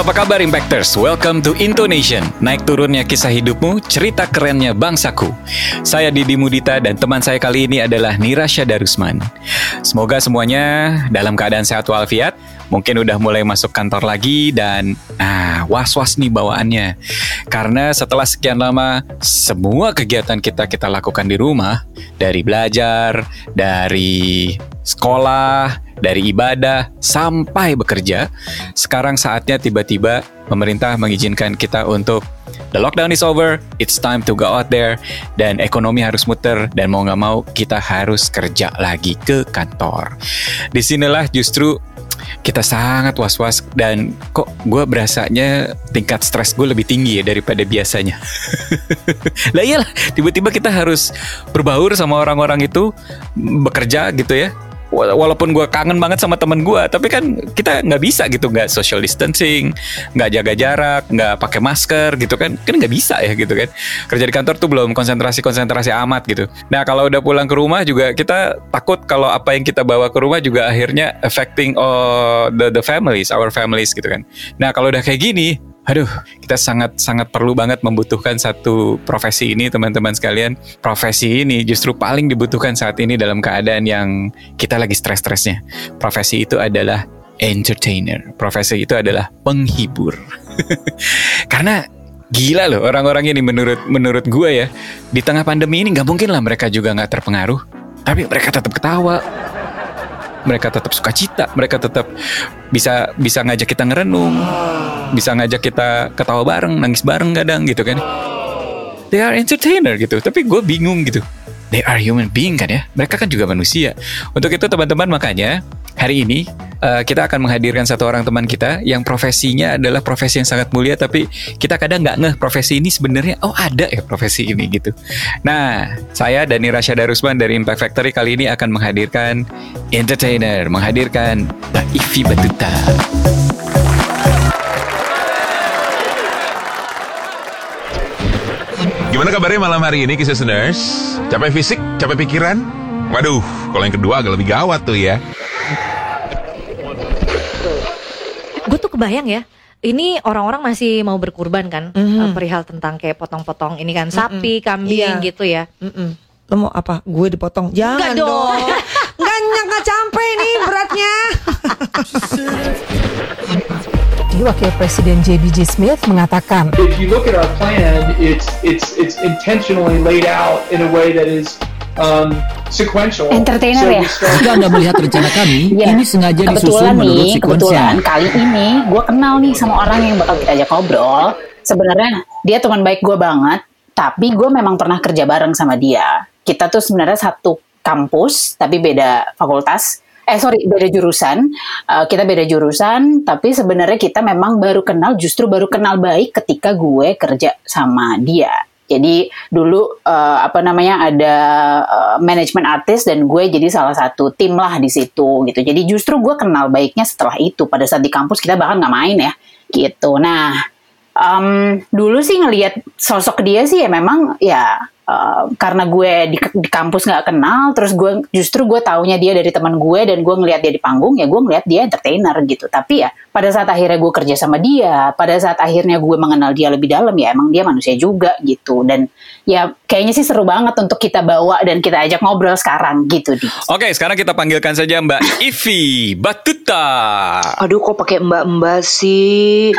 Apa kabar Impactors? Welcome to Intonation. Naik turunnya kisah hidupmu, cerita kerennya bangsaku. Saya Didi Mudita dan teman saya kali ini adalah Nirasya Darusman. Semoga semuanya dalam keadaan sehat walafiat. Mungkin udah mulai masuk kantor lagi dan ah, was-was nih bawaannya. Karena setelah sekian lama semua kegiatan kita kita lakukan di rumah, dari belajar, dari sekolah, dari ibadah sampai bekerja, sekarang saatnya tiba-tiba pemerintah mengizinkan kita untuk the lockdown is over, it's time to go out there, dan ekonomi harus muter, dan mau nggak mau kita harus kerja lagi ke kantor. Di sinilah justru kita sangat was-was dan kok gue berasanya tingkat stres gue lebih tinggi ya daripada biasanya. lah iyalah, tiba-tiba kita harus berbaur sama orang-orang itu bekerja gitu ya walaupun gue kangen banget sama temen gue tapi kan kita nggak bisa gitu nggak social distancing nggak jaga jarak nggak pakai masker gitu kan kan nggak bisa ya gitu kan. Kerja di kantor tuh belum konsentrasi konsentrasi amat gitu. Nah kalau udah pulang ke rumah juga kita takut kalau apa yang kita bawa ke rumah juga akhirnya affecting all the the families our families gitu kan. Nah kalau udah kayak gini aduh kita sangat sangat perlu banget membutuhkan satu profesi ini teman-teman sekalian. Profesi ini justru paling dibutuhkan saat ini dalam keadaan yang kita lagi stres-stresnya. Profesi itu adalah entertainer. Profesi itu adalah penghibur. Karena gila loh orang-orang ini menurut menurut gue ya. Di tengah pandemi ini nggak mungkin lah mereka juga nggak terpengaruh. Tapi mereka tetap ketawa mereka tetap suka cita mereka tetap bisa bisa ngajak kita ngerenung bisa ngajak kita ketawa bareng nangis bareng kadang gitu kan. They are entertainer gitu tapi gue bingung gitu. They are human being kan ya? Mereka kan juga manusia. Untuk itu teman-teman makanya hari ini uh, kita akan menghadirkan satu orang teman kita yang profesinya adalah profesi yang sangat mulia tapi kita kadang nggak ngeh profesi ini sebenarnya oh ada ya profesi ini gitu. Nah, saya Dani Rasya Darusman dari Impact Factory kali ini akan menghadirkan entertainer, menghadirkan Mbak Ivi Batuta. Gimana kabarnya malam hari ini kisah? Capek fisik, capek pikiran? Waduh, kalau yang kedua agak lebih gawat tuh ya. Gue tuh kebayang ya ini orang-orang masih mau berkurban kan mm-hmm. perihal tentang kayak potong-potong ini kan sapi, mm -mm. kambing iya. gitu ya. Mm -mm. Lo mau apa? Gue dipotong? Jangan Enggak dong. Enggak nyangka capek nih beratnya. Wakil Presiden JBJ Smith mengatakan, If you look at our plan, it's it's it's intentionally laid out in a way that is um, sequential. Entertainer so ya. Jika anda melihat rencana kami, ya. ini sengaja kebetulan disusun nih, menurut Kebetulan kali ini gue kenal nih sama orang yang bakal kita ajak ngobrol. Sebenarnya dia teman baik gue banget, tapi gue memang pernah kerja bareng sama dia. Kita tuh sebenarnya satu kampus, tapi beda fakultas. Eh sorry, beda jurusan. Uh, kita beda jurusan, tapi sebenarnya kita memang baru kenal, justru baru kenal baik ketika gue kerja sama dia jadi dulu uh, apa namanya ada uh, manajemen artis dan gue jadi salah satu tim lah di situ gitu. Jadi justru gue kenal baiknya setelah itu. Pada saat di kampus kita bahkan nggak main ya gitu. Nah um, dulu sih ngelihat sosok dia sih ya memang ya Uh, karena gue di, di kampus nggak kenal, terus gue justru gue taunya dia dari teman gue dan gue ngeliat dia di panggung ya gue ngeliat dia entertainer gitu. Tapi ya pada saat akhirnya gue kerja sama dia, pada saat akhirnya gue mengenal dia lebih dalam ya emang dia manusia juga gitu. Dan ya kayaknya sih seru banget untuk kita bawa dan kita ajak ngobrol sekarang gitu di. Oke, sekarang kita panggilkan saja Mbak Ivi Batuta. Aduh kok pakai mbak-mbak sih?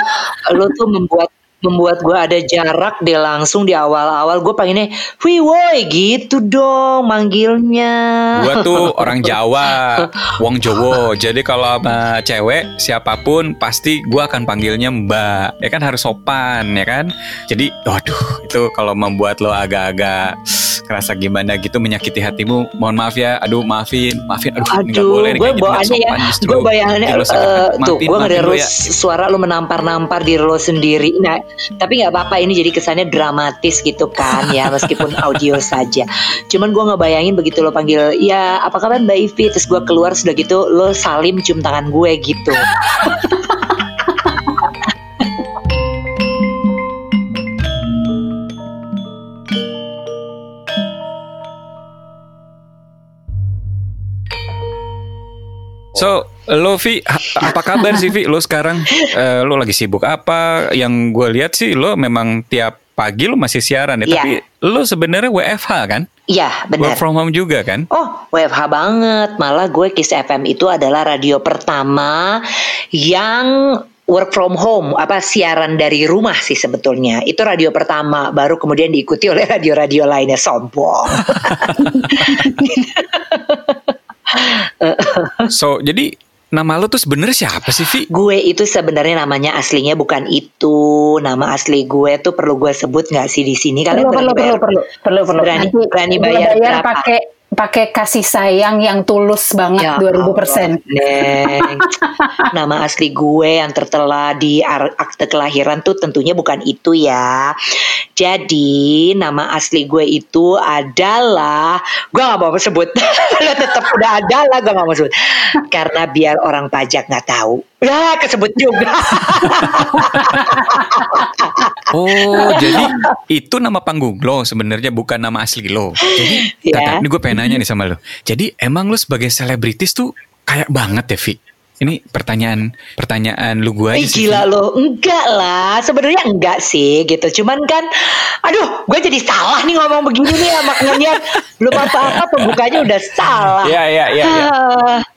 Lo tuh membuat membuat gue ada jarak deh langsung di awal-awal. Gue pengennya wih woi gitu dong manggilnya. Gue tuh orang Jawa wong Jowo jadi kalau sama cewek siapa pun pasti gue akan panggilnya mbak. Ya kan harus sopan ya kan? Jadi waduh itu kalau membuat lo agak-agak kerasa gimana gitu menyakiti hatimu mohon maaf ya. Aduh maafin maafin. Aduh, aduh nggak boleh gue bawaannya ya gue bayangannya uh, tuh gue ngedenger ya. suara lo menampar-nampar diri lo sendiri. Nah tapi nggak apa-apa ini jadi kesannya dramatis gitu kan ya meskipun audio saja. Cuman gue ngebayangin begitu lo panggil ya apa kabar mbak Ivi? Terus gue keluar sudah gitu lo salim cium tangan gue gitu So lo Vi, apa kabar sih Vi? Lo sekarang uh, lo lagi sibuk apa? Yang gue lihat sih lo memang tiap pagi lo masih siaran ya, yeah. tapi lo sebenarnya WFH kan? Iya benar. Work from home juga kan? Oh WFH banget. Malah gue Kiss FM itu adalah radio pertama yang work from home apa siaran dari rumah sih sebetulnya itu radio pertama baru kemudian diikuti oleh radio-radio lainnya sombong so jadi Nama lo tuh sebenarnya siapa sih, Vi? Gue itu sebenarnya namanya aslinya bukan itu. Nama asli gue tuh perlu gue sebut nggak sih di sini? Kalian perlu, perlu, perlu, perlu, perlu, Berani, Nanti berani bayar, bayar berapa? pakai pakai kasih sayang yang tulus banget ya, 2000 persen. Nama asli gue yang tertera di akte kelahiran tuh tentunya bukan itu ya. Jadi nama asli gue itu adalah gue gak mau sebut. tetap udah adalah gue gak mau sebut. Karena biar orang pajak nggak tahu. Ya kesebut juga. oh jadi itu nama panggung lo sebenarnya bukan nama asli lo. Jadi yeah. ini gue pengen nanya nih sama lo. Jadi emang lo sebagai selebritis tuh kayak banget ya Vi? Ini pertanyaan pertanyaan lu gua aja sih. Gila lo, enggak lah. Sebenarnya enggak sih gitu. Cuman kan aduh, gue jadi salah nih ngomong begini nih makanya belum apa-apa pembukanya udah salah. Iya, iya, iya, iya.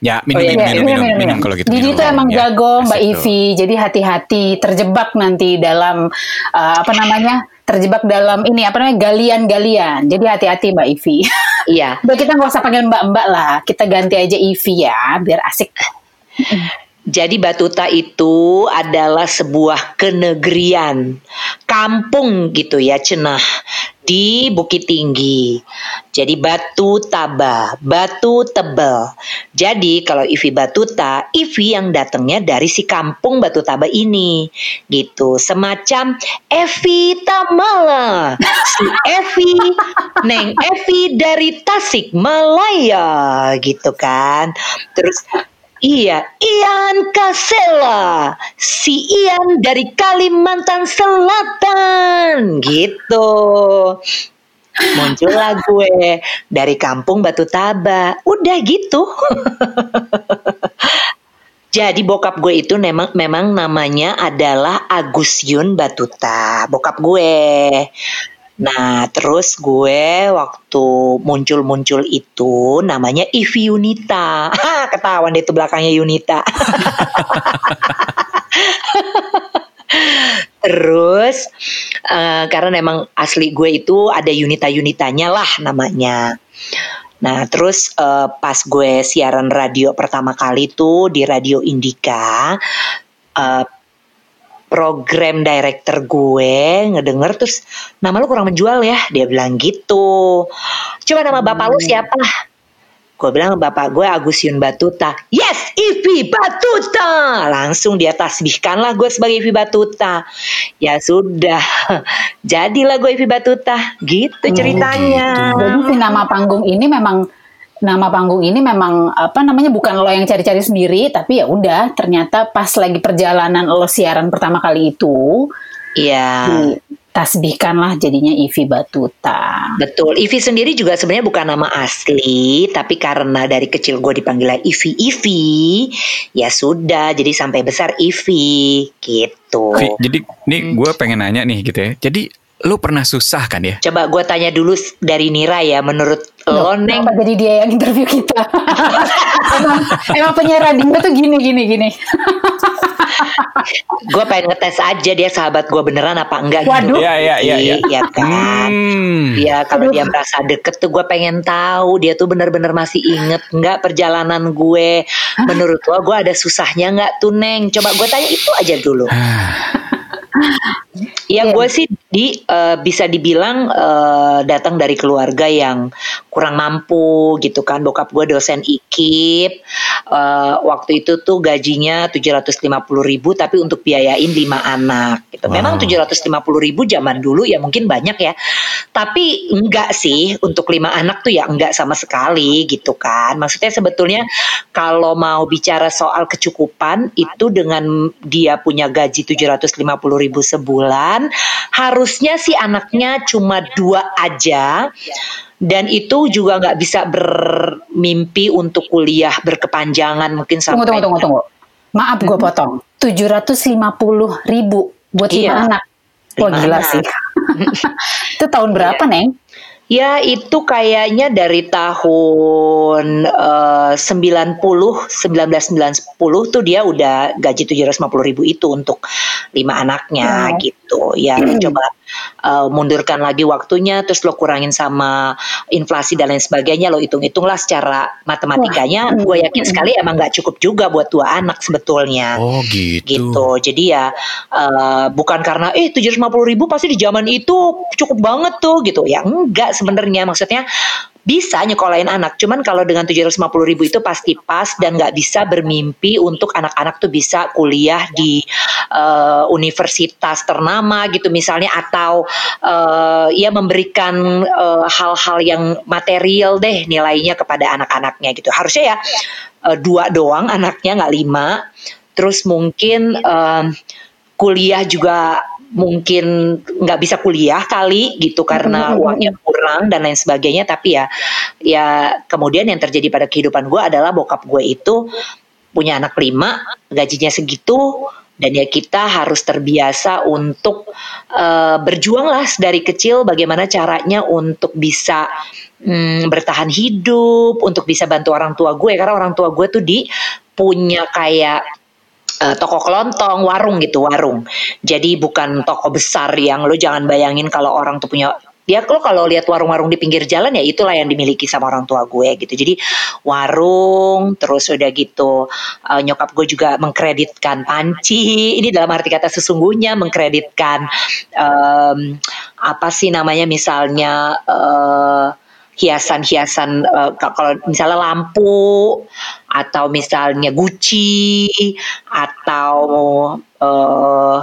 Ya, minum, oh, iya, minum, minum, minum, minum, minum, kalau gitu. Jadi itu emang ya, jago Mbak Ivi. Jadi hati-hati terjebak nanti dalam uh, apa namanya? Terjebak dalam ini apa namanya galian-galian. Jadi hati-hati Mbak Ivi. Iya. Udah kita nggak usah panggil Mbak-mbak lah. Kita ganti aja Ivi ya, biar asik. Jadi Batuta itu adalah sebuah kenegerian, kampung gitu ya, cenah di Bukit Tinggi. Jadi Batu Taba, Batu Tebel. Jadi kalau Ivi Batuta, Ivi yang datangnya dari si kampung Batu Taba ini. Gitu, semacam Evi Tamala. Si Evi, Neng Evi dari Tasik Malaya gitu kan. Terus Iya, Ian Kasela, si Ian dari Kalimantan Selatan, gitu. Muncullah gue dari kampung Batu Taba, udah gitu. Jadi bokap gue itu memang memang namanya adalah Agus Yun Batuta, bokap gue. Nah, terus gue waktu muncul-muncul itu namanya Ivi Yunita. Ketahuan deh itu belakangnya Yunita. terus uh, karena memang asli gue itu ada Yunita-Yunitanya lah namanya. Nah, terus uh, pas gue siaran radio pertama kali tuh di Radio Indika, uh, program director gue ngedenger terus nama lu kurang menjual ya? Dia bilang gitu. Coba nama bapak lu hmm. siapa? Gue bilang bapak gue Agus Yun Batuta. Yes Ivi Batuta! Langsung dia tasbihkan lah gue sebagai Ivi Batuta. Ya sudah jadilah gue Ivi Batuta. Gitu oh, ceritanya. gitu. jadi si nama panggung ini memang nama panggung ini memang apa namanya bukan lo yang cari-cari sendiri tapi ya udah ternyata pas lagi perjalanan lo siaran pertama kali itu Iya. Tasbihkan lah jadinya Ivi Batuta. Betul. Ivi sendiri juga sebenarnya bukan nama asli, tapi karena dari kecil gue dipanggil Ivi Ivi, ya sudah. Jadi sampai besar Ivi gitu. jadi nih gue pengen nanya nih gitu ya. Jadi lu pernah susah kan ya? Coba gue tanya dulu dari Nira ya, menurut lo Neng. jadi dia yang interview kita? emang, emang penyiar radio tuh gini gini gini. gue pengen ngetes aja dia sahabat gue beneran apa enggak Waduh. gitu. Iya iya iya. Iya ya kan. Iya hmm. kalau dia merasa deket tuh gue pengen tahu dia tuh bener-bener masih inget nggak perjalanan gue. Menurut lo gue ada susahnya nggak tuh Neng? Coba gue tanya itu aja dulu. Ya yeah. gue sih di uh, bisa dibilang uh, datang dari keluarga yang kurang mampu gitu kan. Bokap gue dosen IKIP. Uh, waktu itu tuh gajinya 750 ribu tapi untuk biayain lima anak gitu. Wow. Memang 750 ribu zaman dulu ya mungkin banyak ya. Tapi enggak sih untuk lima anak tuh ya enggak sama sekali gitu kan. Maksudnya sebetulnya kalau mau bicara soal kecukupan itu dengan dia punya gaji 750 ribu ribu sebulan harusnya si anaknya cuma dua aja. Dan itu juga nggak bisa bermimpi untuk kuliah berkepanjangan mungkin sampai tunggu tunggu tunggu. Maaf gue potong. tujuh ratus lima puluh ribu buat iya. lima anak. Wah gila sih. itu tahun berapa iya. neng Ya itu kayaknya dari tahun uh, 90 1990 tuh dia udah gaji 750 ribu itu untuk lima anaknya hmm. gitu ya hmm. coba uh, mundurkan lagi waktunya terus lo kurangin sama inflasi dan lain sebagainya lo hitung-hitunglah secara matematikanya. Gue yakin hmm. sekali emang nggak cukup juga buat dua anak sebetulnya. Oh gitu. Gitu. Jadi ya uh, bukan karena eh 750 ribu pasti di zaman itu cukup banget tuh gitu. Ya enggak sebenarnya. Maksudnya bisa nyekolahin anak cuman kalau dengan 750 ribu itu pasti pas dan nggak bisa bermimpi untuk anak-anak tuh bisa kuliah di uh, universitas ternama gitu misalnya atau uh, ya memberikan hal hal-hal yang material deh nilainya kepada anak-anaknya gitu. Harusnya ya uh, dua doang anaknya nggak lima. Terus mungkin uh, kuliah juga mungkin nggak bisa kuliah kali gitu karena uangnya kurang dan lain sebagainya. Tapi ya ya kemudian yang terjadi pada kehidupan gue adalah bokap gue itu punya anak lima gajinya segitu dan ya kita harus terbiasa untuk uh, berjuang lah dari kecil bagaimana caranya untuk bisa hmm, bertahan hidup untuk bisa bantu orang tua gue. Karena orang tua gue tuh di punya kayak uh, toko kelontong, warung gitu, warung. Jadi bukan toko besar yang lo jangan bayangin kalau orang tuh punya dia lo kalau lihat warung-warung di pinggir jalan ya itulah yang dimiliki sama orang tua gue gitu jadi warung terus udah gitu uh, nyokap gue juga mengkreditkan panci ini dalam arti kata sesungguhnya mengkreditkan um, apa sih namanya misalnya uh, hiasan-hiasan uh, kalau misalnya lampu atau misalnya Gucci atau uh,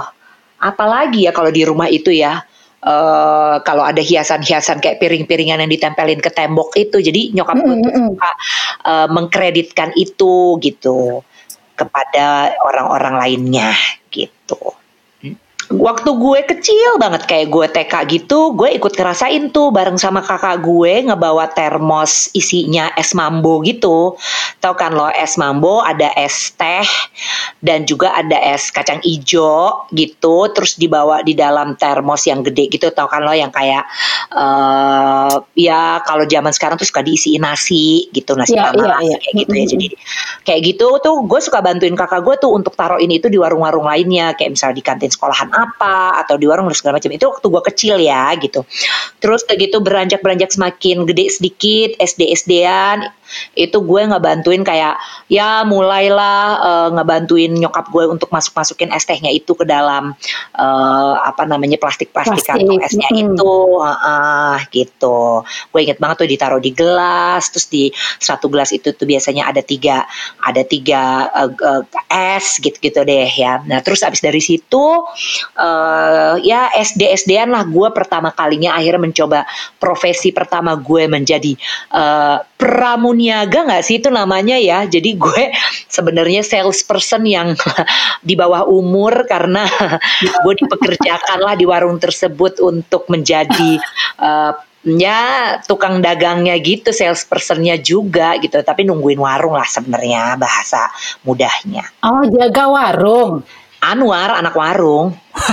apa lagi ya kalau di rumah itu ya uh, kalau ada hiasan-hiasan kayak piring-piringan yang ditempelin ke tembok itu jadi nyokap mm -hmm. suka uh, mengkreditkan itu gitu kepada orang-orang lainnya gitu waktu gue kecil banget kayak gue TK gitu, gue ikut ngerasain tuh bareng sama kakak gue ngebawa termos isinya es mambo gitu. Tahu kan lo es mambo ada es teh dan juga ada es kacang ijo gitu, terus dibawa di dalam termos yang gede gitu. Tahu kan lo yang kayak uh, ya kalau zaman sekarang tuh suka diisi nasi gitu, nasi yeah, panas yeah, yeah. kayak gitu ya. Jadi kayak gitu tuh gue suka bantuin kakak gue tuh untuk taruh ini itu di warung-warung lainnya kayak misalnya di kantin sekolahan apa atau di warung dan segala macam. Itu waktu gue kecil ya gitu. Terus kayak gitu beranjak beranjak semakin gede sedikit SD SDan itu gue ngebantuin kayak ya mulailah uh, ngebantuin nyokap gue untuk masuk masukin es tehnya itu ke dalam uh, apa namanya plastik plastik kantong esnya hmm. itu. Uh, uh, gitu. Gue inget banget tuh ditaruh di gelas terus di satu gelas itu tuh biasanya ada tiga ada tiga uh, uh, es gitu gitu deh ya. Nah terus abis dari situ uh, ya SD SDan lah gue pertama kalinya akhirnya mencoba profesi pertama gue menjadi uh, pramuniaga nggak sih itu namanya ya? Jadi gue sebenarnya salesperson yang di bawah umur karena gue dipekerjakan lah di warung tersebut untuk menjadi uh, ya tukang dagangnya gitu salespersonnya juga gitu. Tapi nungguin warung lah sebenarnya bahasa mudahnya. Oh jaga warung? Anwar anak warung.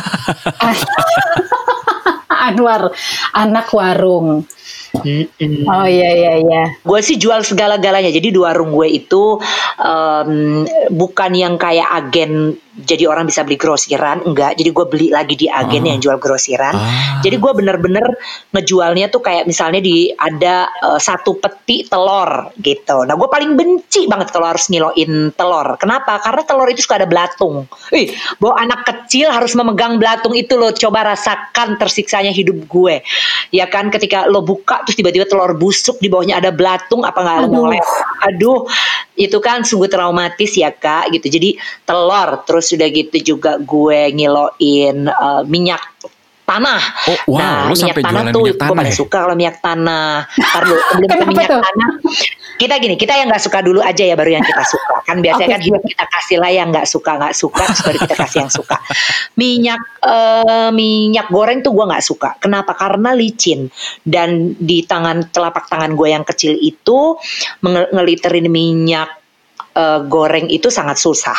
Anwar anak warung. Mm-mm. Oh iya iya iya. Gue sih jual segala-galanya. Jadi di warung gue itu um, bukan yang kayak agen jadi orang bisa beli grosiran? Enggak. Jadi gue beli lagi di agen oh. yang jual grosiran. Ah. jadi gue bener-bener ngejualnya tuh kayak misalnya di ada uh, satu peti telur gitu. Nah gue paling benci banget kalau harus ngiloin telur. Kenapa? Karena telur itu suka ada belatung. Ih bawa anak kecil harus memegang belatung itu lo coba rasakan tersiksanya hidup gue. Ya kan? Ketika lo buka terus tiba-tiba telur busuk di bawahnya ada belatung apa nggak? Aduh. aduh itu kan sungguh traumatis ya kak gitu. Jadi telur terus sudah gitu juga gue ngiloin uh, minyak tanah. Oh, wow, nah, minyak tanah tuh gue paling ya? suka kalau minyak tanah. Taruh sebelum minyak tanah. kita gini, kita yang nggak suka dulu aja ya baru yang kita suka. Kan biasanya okay. kan hidup kita kasih lah yang nggak suka nggak suka, baru kita kasih yang suka. Minyak uh, minyak goreng tuh gue nggak suka. Kenapa? Karena licin dan di tangan telapak tangan gue yang kecil itu ngeliterin minyak uh, goreng itu sangat susah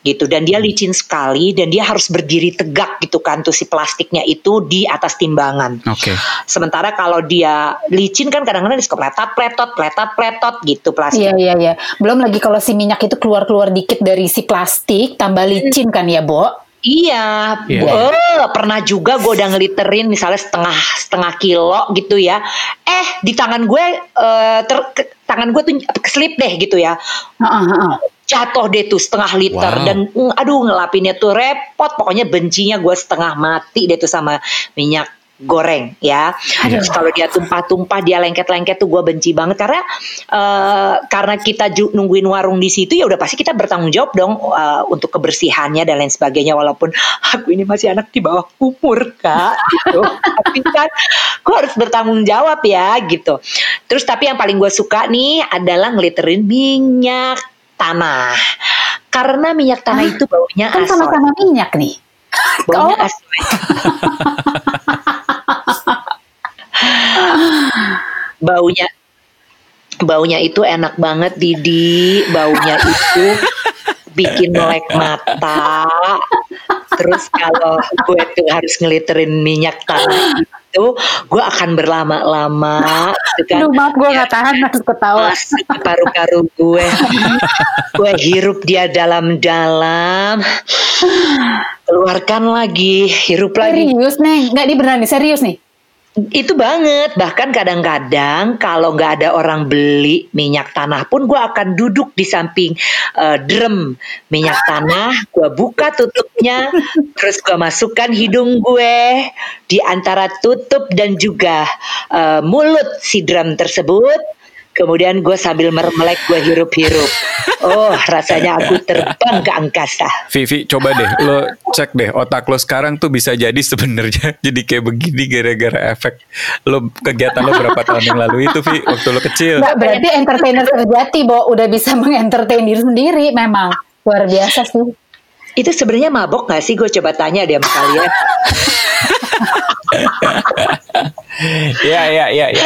gitu dan dia licin sekali dan dia harus berdiri tegak gitu kan tuh si plastiknya itu di atas timbangan. Oke. Okay. Sementara kalau dia licin kan kadang-kadang suka pletot pletot pletot pletot gitu plastik. Iya iya iya. Belum lagi kalau si minyak itu keluar-keluar dikit dari si plastik tambah licin kan ya, Bo? Iya, yeah. oh, pernah juga gue udah ngeliterin misalnya setengah setengah kilo gitu ya. Eh di tangan gue, uh, ter, ke, tangan gue tuh keslip deh gitu ya. Uh, uh, uh. Jatuh deh tuh setengah liter wow. dan mm, aduh ngelapinnya tuh repot. Pokoknya bencinya gue setengah mati deh tuh sama minyak goreng ya. Terus kalau dia tumpah-tumpah, dia lengket-lengket tuh gue benci banget karena uh, karena kita nungguin warung di situ ya udah pasti kita bertanggung jawab dong uh, untuk kebersihannya dan lain sebagainya walaupun aku ini masih anak di bawah umur kak gitu. tapi kan gue harus bertanggung jawab ya gitu. Terus tapi yang paling gue suka nih adalah ngeliterin minyak tanah. Karena minyak tanah Hah? itu baunya kan sama-sama minyak nih. Baunya oh. baunya baunya itu enak banget Didi. Baunya itu bikin melek mata. Terus kalau gue tuh harus ngeliterin minyak tanah itu gue akan berlama-lama gitu kan. Duh, maaf gue gak tahan harus ketawa. Paru-paru gue. Gue hirup dia dalam-dalam. Keluarkan lagi hirup lagi. Serius nih nggak di beneran nih serius nih itu banget. Bahkan kadang-kadang kalau nggak ada orang beli minyak tanah pun gue akan duduk di samping uh, drum minyak tanah. Gue buka tutupnya, terus gue masukkan hidung gue di antara tutup dan juga uh, mulut si drum tersebut Kemudian gue sambil mermelek gue hirup-hirup. Oh rasanya aku terbang ke angkasa. Vivi coba deh lo cek deh otak lo sekarang tuh bisa jadi sebenarnya jadi kayak begini gara-gara efek lo kegiatan lo berapa tahun yang lalu itu Vi waktu lo kecil. Nggak, berarti entertainer sejati Bo udah bisa mengentertain diri sendiri memang luar biasa sih. Itu sebenarnya mabok gak sih? Gue coba tanya dia sama kalian. Iya iya iya. Ya.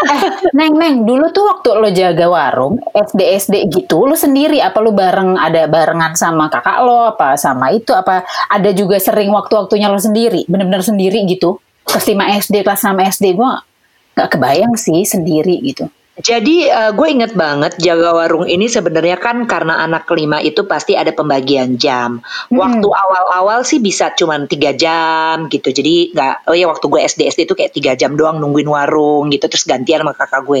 Eh, neng neng, dulu tuh waktu lo jaga warung SD SD gitu, lo sendiri apa lo bareng ada barengan sama kakak lo apa sama itu apa ada juga sering waktu-waktunya lo sendiri, bener-bener sendiri gitu. Kelas 5 SD, kelas 6 SD gue gak kebayang sih sendiri gitu. Jadi uh, gue inget banget jaga warung ini sebenarnya kan karena anak kelima itu pasti ada pembagian jam. Hmm. Waktu awal-awal sih bisa cuma tiga jam gitu. Jadi nggak, oh ya waktu gue SD SD itu kayak tiga jam doang nungguin warung gitu. Terus gantian sama kakak gue.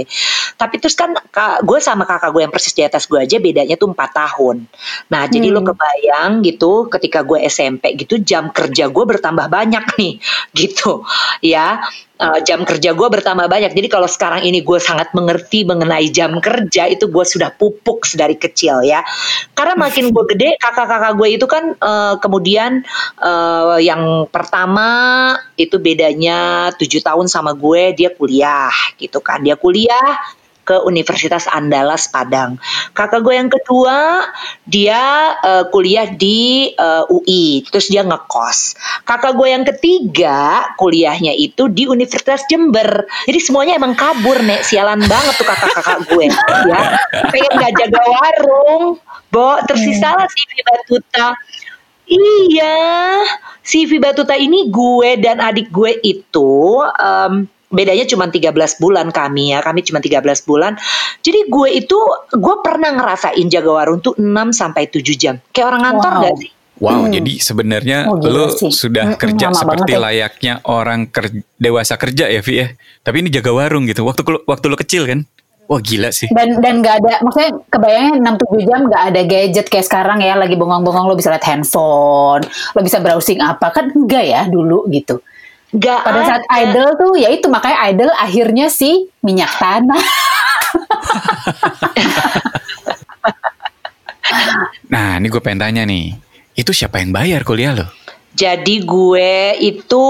Tapi terus kan kak, gue sama kakak gue yang persis di atas gue aja bedanya tuh empat tahun. Nah hmm. jadi lo kebayang gitu ketika gue SMP gitu jam kerja gue bertambah banyak nih gitu ya uh, jam kerja gue bertambah banyak. Jadi kalau sekarang ini gue sangat mengerti mengenai jam kerja itu gue sudah pupuk sedari kecil ya. Karena makin gue gede, kakak-kakak gue itu kan uh, kemudian uh, yang pertama itu bedanya tujuh tahun sama gue, dia kuliah gitu kan. Dia kuliah ke Universitas Andalas Padang. Kakak gue yang kedua dia uh, kuliah di uh, eh, UI, terus dia ngekos. Kakak gue yang ketiga kuliahnya itu di Universitas Jember. Jadi semuanya emang kabur nek, sialan banget tuh kakak-kakak gue ya. Pengen gak jaga warung, Bo, tersisalah si Batuta. Iya, si Batuta ini gue dan adik gue itu um, bedanya cuma 13 bulan kami ya kami cuma 13 bulan jadi gue itu gue pernah ngerasain jaga warung tuh 6 sampai 7 jam kayak orang ngantor wow. gak sih Wow, hmm. jadi sebenarnya oh, lo sih. sudah hmm, kerja seperti ya. layaknya orang ker dewasa kerja ya, Vi ya. Tapi ini jaga warung gitu. Waktu waktu lo kecil kan? Wah gila sih. Dan dan nggak ada, maksudnya kebayangnya enam tujuh jam nggak ada gadget kayak sekarang ya, lagi bengong-bengong lo bisa lihat handphone, lo bisa browsing apa kan enggak ya dulu gitu. Gak Pada saat idol tuh ya itu makanya idol akhirnya si minyak tanah. nah, ini gue pengen tanya nih. Itu siapa yang bayar kuliah lo? Jadi gue itu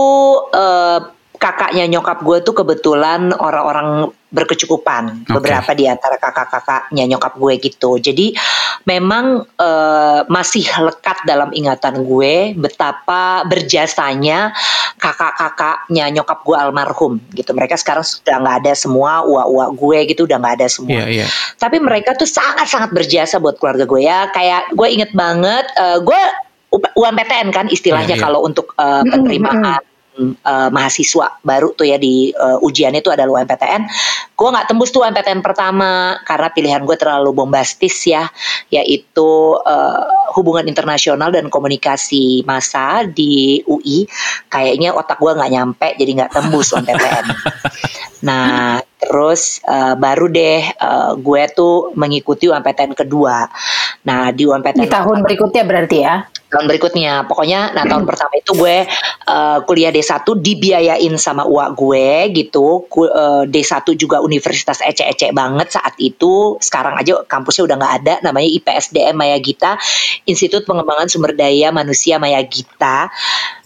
uh, kakaknya nyokap gue tuh kebetulan orang-orang berkecukupan okay. beberapa di antara kakak-kakaknya nyokap gue gitu. Jadi memang uh, masih lekat dalam ingatan gue betapa berjasanya kakak-kakaknya nyokap gue almarhum gitu. Mereka sekarang sudah nggak ada semua, uak-uak gue gitu udah nggak ada semua. Yeah, yeah. Tapi mereka tuh sangat-sangat berjasa buat keluarga gue ya. Kayak gue inget banget, uh, gue UMPTN kan istilahnya yeah, yeah. kalau untuk uh, penerimaan uh, mahasiswa baru tuh ya di uh, ujian itu ada UMPTN. Gue nggak tembus tuh UMPTN pertama karena pilihan gue terlalu bombastis ya, yaitu uh, hubungan internasional dan komunikasi massa di UI. Kayaknya otak gue nggak nyampe jadi nggak tembus UMPTN. nah terus uh, baru deh uh, gue tuh mengikuti UMPTN kedua. Nah di UMPTN di tahun berikutnya berarti ya? Tahun berikutnya. Pokoknya nah tahun pertama itu gue uh, kuliah D1 dibiayain sama uak gue gitu. Ku, uh, D1 juga universitas ece-ece banget saat itu. Sekarang aja kampusnya udah nggak ada namanya IPSDM Maya Gita, Institut Pengembangan Sumber Daya Manusia Maya Gita.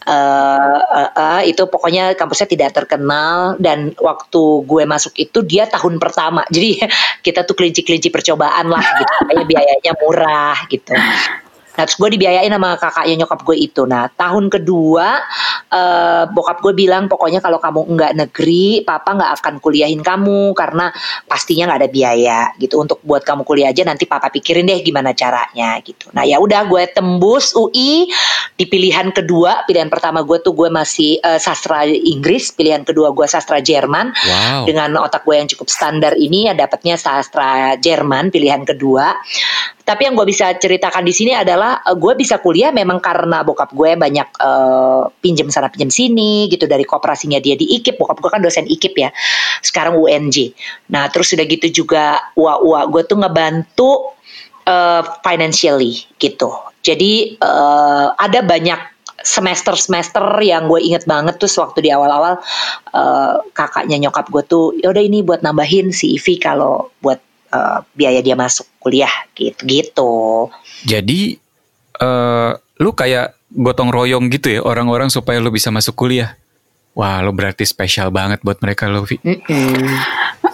Uh, uh, uh, itu pokoknya kampusnya tidak terkenal dan waktu gue masuk itu dia tahun pertama jadi kita tuh kelinci-kelinci percobaan lah gitu kayak biayanya murah gitu Nah terus gue dibiayain sama kakaknya nyokap gue itu. Nah tahun kedua uh, bokap gue bilang pokoknya kalau kamu enggak negeri, papa nggak akan kuliahin kamu karena pastinya nggak ada biaya gitu. Untuk buat kamu kuliah aja nanti papa pikirin deh gimana caranya gitu. Nah ya udah gue tembus UI di pilihan kedua. Pilihan pertama gue tuh gue masih uh, sastra Inggris, pilihan kedua gue sastra Jerman. Wow. Dengan otak gue yang cukup standar ini ya dapatnya sastra Jerman pilihan kedua. Tapi yang gue bisa ceritakan di sini adalah uh, gue bisa kuliah memang karena bokap gue banyak uh, pinjem sana pinjem sini gitu dari kooperasinya dia di IKIP. Bokap gue kan dosen IKIP ya. Sekarang UNJ. Nah terus sudah gitu juga uak-uak gue tuh ngebantu uh, financially gitu. Jadi uh, ada banyak semester-semester yang gue inget banget tuh waktu di awal-awal uh, kakaknya nyokap gue tuh yaudah ini buat nambahin si Ivi kalau buat uh, biaya dia masuk kuliah gitu gitu. Jadi uh, lu kayak gotong royong gitu ya orang-orang supaya lu bisa masuk kuliah. Wah, lo berarti spesial banget buat mereka lo, Vi. Mm -mm.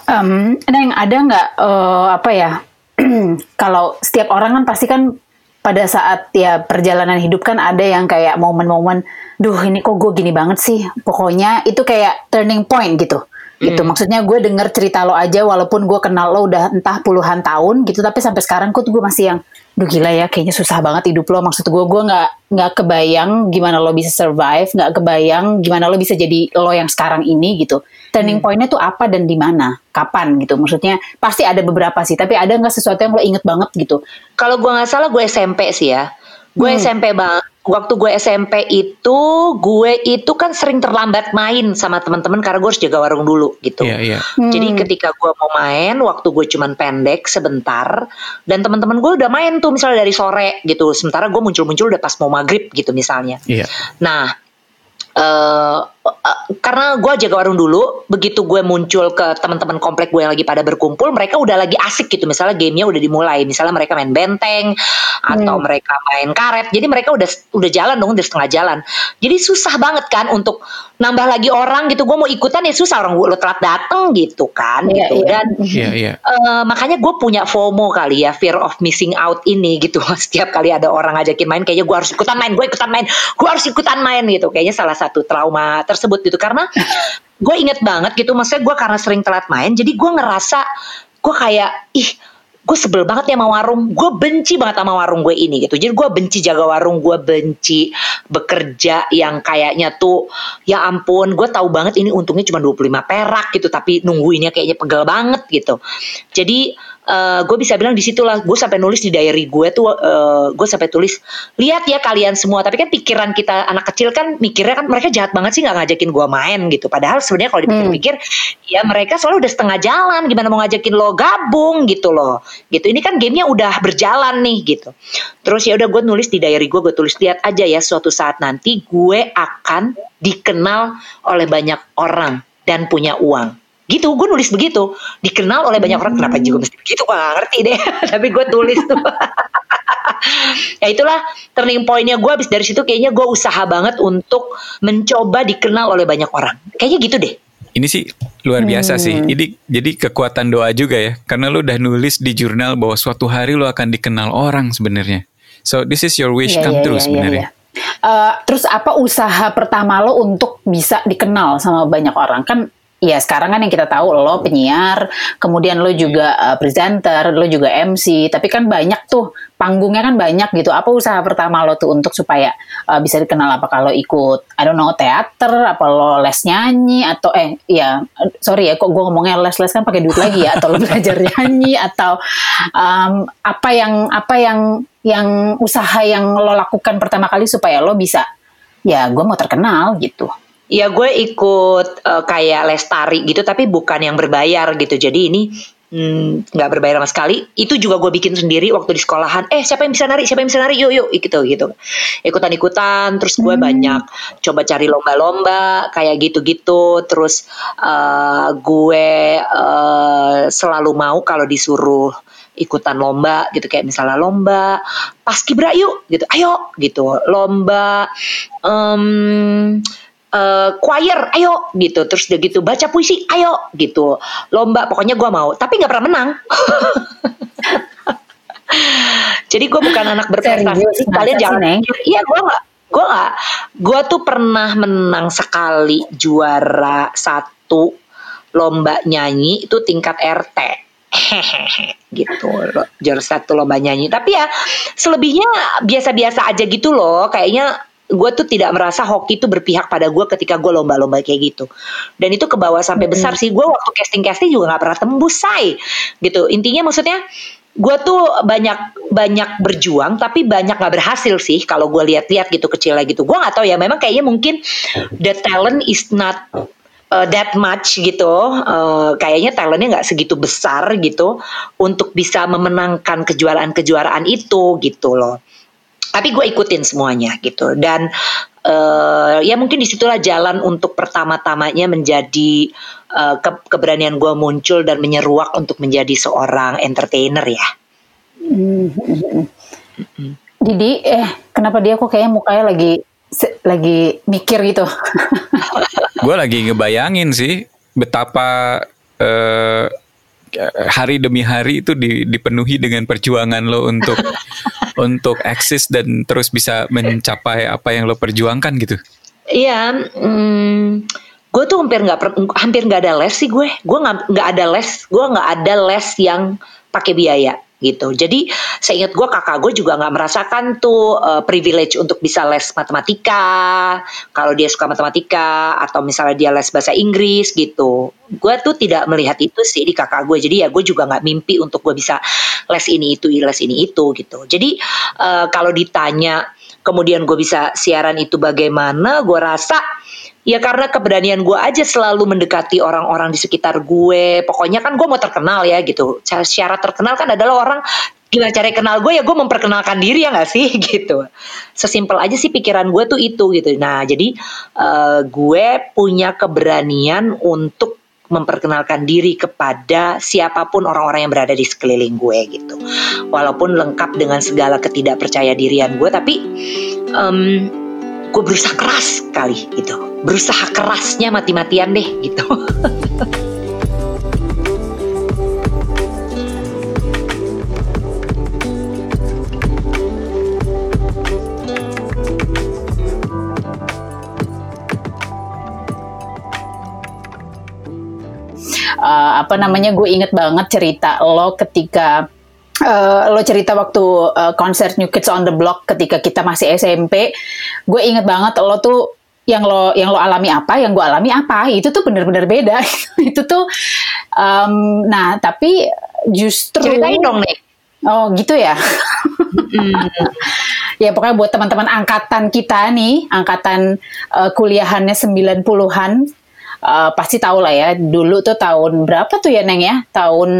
Um, ada yang ada nggak uh, apa ya? kalau setiap orang kan pasti kan pada saat ya perjalanan hidup kan ada yang kayak momen-momen, duh ini kok gue gini banget sih. Pokoknya itu kayak turning point gitu gitu. Hmm. maksudnya gue denger cerita lo aja walaupun gue kenal lo udah entah puluhan tahun gitu tapi sampai sekarang kok gue masih yang duh gila ya kayaknya susah banget hidup lo. Maksud gue gue nggak nggak kebayang gimana lo bisa survive nggak kebayang gimana lo bisa jadi lo yang sekarang ini gitu. Turning hmm. pointnya tuh apa dan di mana? Kapan gitu? Maksudnya pasti ada beberapa sih tapi ada nggak sesuatu yang lo inget banget gitu? Kalau gue nggak salah gue SMP sih ya gue hmm. SMP banget waktu gue SMP itu gue itu kan sering terlambat main sama teman-teman karena gue harus jaga warung dulu gitu. Yeah, yeah. Hmm. Jadi ketika gue mau main, waktu gue cuman pendek sebentar dan teman-teman gue udah main tuh misalnya dari sore gitu. Sementara gue muncul-muncul udah pas mau maghrib gitu misalnya. Yeah. Nah uh, karena gue jaga warung dulu, begitu gue muncul ke teman-teman komplek gue yang lagi pada berkumpul, mereka udah lagi asik gitu. Misalnya gamenya udah dimulai, misalnya mereka main benteng atau hmm. mereka main karet. Jadi mereka udah udah jalan dong, udah setengah jalan. Jadi susah banget kan untuk nambah lagi orang gitu. Gue mau ikutan ya susah orang gue lo telat dateng gitu kan. Yeah, gitu. Yeah. Dan yeah, yeah. Uh, makanya gue punya FOMO kali ya, fear of missing out ini gitu. Setiap kali ada orang ngajakin main, kayaknya gue harus ikutan main, gue ikutan main, gue harus ikutan main gitu. Kayaknya salah satu trauma tersebut gitu. Karena gue inget banget gitu maksudnya gue karena sering telat main jadi gue ngerasa gue kayak ih gue sebel banget ya sama warung. Gue benci banget sama warung gue ini gitu. Jadi gue benci jaga warung gue benci bekerja yang kayaknya tuh ya ampun gue tahu banget ini untungnya cuma 25 perak gitu tapi nungguinnya kayaknya pegel banget gitu. Jadi uh, gue bisa bilang di situlah gue sampai nulis di diary gue tuh uh, gue sampai tulis lihat ya kalian semua. Tapi kan pikiran kita anak kecil kan mikirnya kan mereka jahat banget sih nggak ngajakin gue main gitu. Padahal sebenarnya kalau dipikir-pikir hmm. ya mereka selalu udah setengah jalan gimana mau ngajakin lo gabung gitu loh. Gitu. Ini kan gamenya udah berjalan nih gitu. Terus ya udah gue nulis di diary gue gue tulis lihat aja ya suatu saat nanti gue akan dikenal oleh banyak orang dan punya uang gitu gue nulis begitu dikenal oleh banyak orang kenapa juga mesti begitu gue gak ngerti deh tapi gue tulis tuh ya itulah turning pointnya gue abis dari situ kayaknya gue usaha banget untuk mencoba dikenal oleh banyak orang kayaknya gitu deh ini sih luar biasa hmm. sih. Ini jadi kekuatan doa juga ya. Karena lu udah nulis di jurnal bahwa suatu hari lu akan dikenal orang sebenarnya. So this is your wish yeah, come yeah, true yeah, sebenarnya. Yeah, yeah. Uh, terus apa usaha pertama lo untuk bisa dikenal sama banyak orang? Kan ya sekarang kan yang kita tahu lo penyiar, kemudian lo juga uh, presenter, lo juga MC, tapi kan banyak tuh panggungnya kan banyak gitu. Apa usaha pertama lo tuh untuk supaya uh, bisa dikenal? Apa kalau ikut, I don't know, teater, apa lo les nyanyi atau eh ya sorry ya kok gue ngomongnya les les kan pakai duit lagi ya, atau lo belajar nyanyi atau um, apa yang apa yang yang usaha yang lo lakukan pertama kali supaya lo bisa ya gue mau terkenal gitu. Ya gue ikut uh, kayak lestari gitu tapi bukan yang berbayar gitu. Jadi ini hmm, nggak hmm, berbayar sama sekali. Itu juga gue bikin sendiri waktu di sekolahan. Eh siapa yang bisa nari? Siapa yang bisa nari? Yuk yuk gitu gitu. Ikutan ikutan. Terus gue hmm. banyak coba cari lomba-lomba kayak gitu-gitu. Terus uh, gue uh, selalu mau kalau disuruh ikutan lomba gitu kayak misalnya lomba paskibra yuk gitu ayo gitu lomba um, uh, choir ayo gitu. Terus udah gitu baca puisi ayo gitu. Lomba pokoknya gue mau. Tapi nggak pernah menang. Jadi gue bukan anak berprestasi. Kalian jangan iya gue nggak gue nggak. Gue tuh pernah menang sekali juara satu lomba nyanyi itu tingkat RT gitu loh juara satu lomba nyanyi. Tapi ya selebihnya biasa-biasa aja gitu loh. Kayaknya gue tuh tidak merasa hoki itu berpihak pada gue ketika gue lomba-lomba kayak gitu. Dan itu ke bawah sampai hmm. besar sih. Gue waktu casting casting juga nggak pernah tembus say. Gitu. Intinya maksudnya gue tuh banyak banyak berjuang tapi banyak nggak berhasil sih kalau gue lihat-lihat gitu kecilnya gitu. Gue nggak tahu ya memang kayaknya mungkin the talent is not uh, that much gitu. Uh, kayaknya talentnya nggak segitu besar gitu untuk bisa memenangkan kejuaraan-kejuaraan itu gitu loh tapi gue ikutin semuanya gitu dan uh, ya mungkin di situlah jalan untuk pertama-tamanya menjadi uh, ke keberanian gue muncul dan menyeruak untuk menjadi seorang entertainer ya. Didi, eh kenapa dia kok kayaknya mukanya lagi lagi mikir gitu? gue lagi ngebayangin sih betapa uh, hari demi hari itu dipenuhi dengan perjuangan lo untuk untuk eksis dan terus bisa mencapai apa yang lo perjuangkan gitu? Iya, hmm, gue tuh hampir nggak hampir nggak ada les sih gue. Gue nggak nggak ada les, gue nggak ada les yang pakai biaya gitu. Jadi saya ingat gue kakak gue juga nggak merasakan tuh uh, privilege untuk bisa les matematika kalau dia suka matematika atau misalnya dia les bahasa Inggris gitu. Gue tuh tidak melihat itu sih di kakak gue. Jadi ya gue juga nggak mimpi untuk gue bisa les ini itu, les ini itu gitu. Jadi uh, kalau ditanya kemudian gue bisa siaran itu bagaimana, gue rasa Ya karena keberanian gue aja selalu mendekati orang-orang di sekitar gue. Pokoknya kan gue mau terkenal ya gitu. Syarat terkenal kan adalah orang gimana cara kenal gue ya gue memperkenalkan diri ya gak sih gitu. Sesimpel aja sih pikiran gue tuh itu gitu. Nah jadi uh, gue punya keberanian untuk memperkenalkan diri kepada siapa pun orang-orang yang berada di sekeliling gue gitu. Walaupun lengkap dengan segala ketidakpercaya dirian gue, tapi um, gue berusaha keras kali gitu. Berusaha kerasnya mati-matian deh gitu. Uh, apa namanya gue inget banget cerita lo ketika Uh, lo cerita waktu uh, konser New Kids on the Block ketika kita masih SMP, gue inget banget lo tuh yang lo yang lo alami apa, yang gue alami apa, itu tuh bener-bener beda. itu tuh, um, nah tapi justru ceritain dong nih. Oh gitu ya. mm. ya pokoknya buat teman-teman angkatan kita nih, angkatan uh, kuliahannya 90-an, uh, pasti tahu lah ya dulu tuh tahun berapa tuh ya Neng ya? Tahun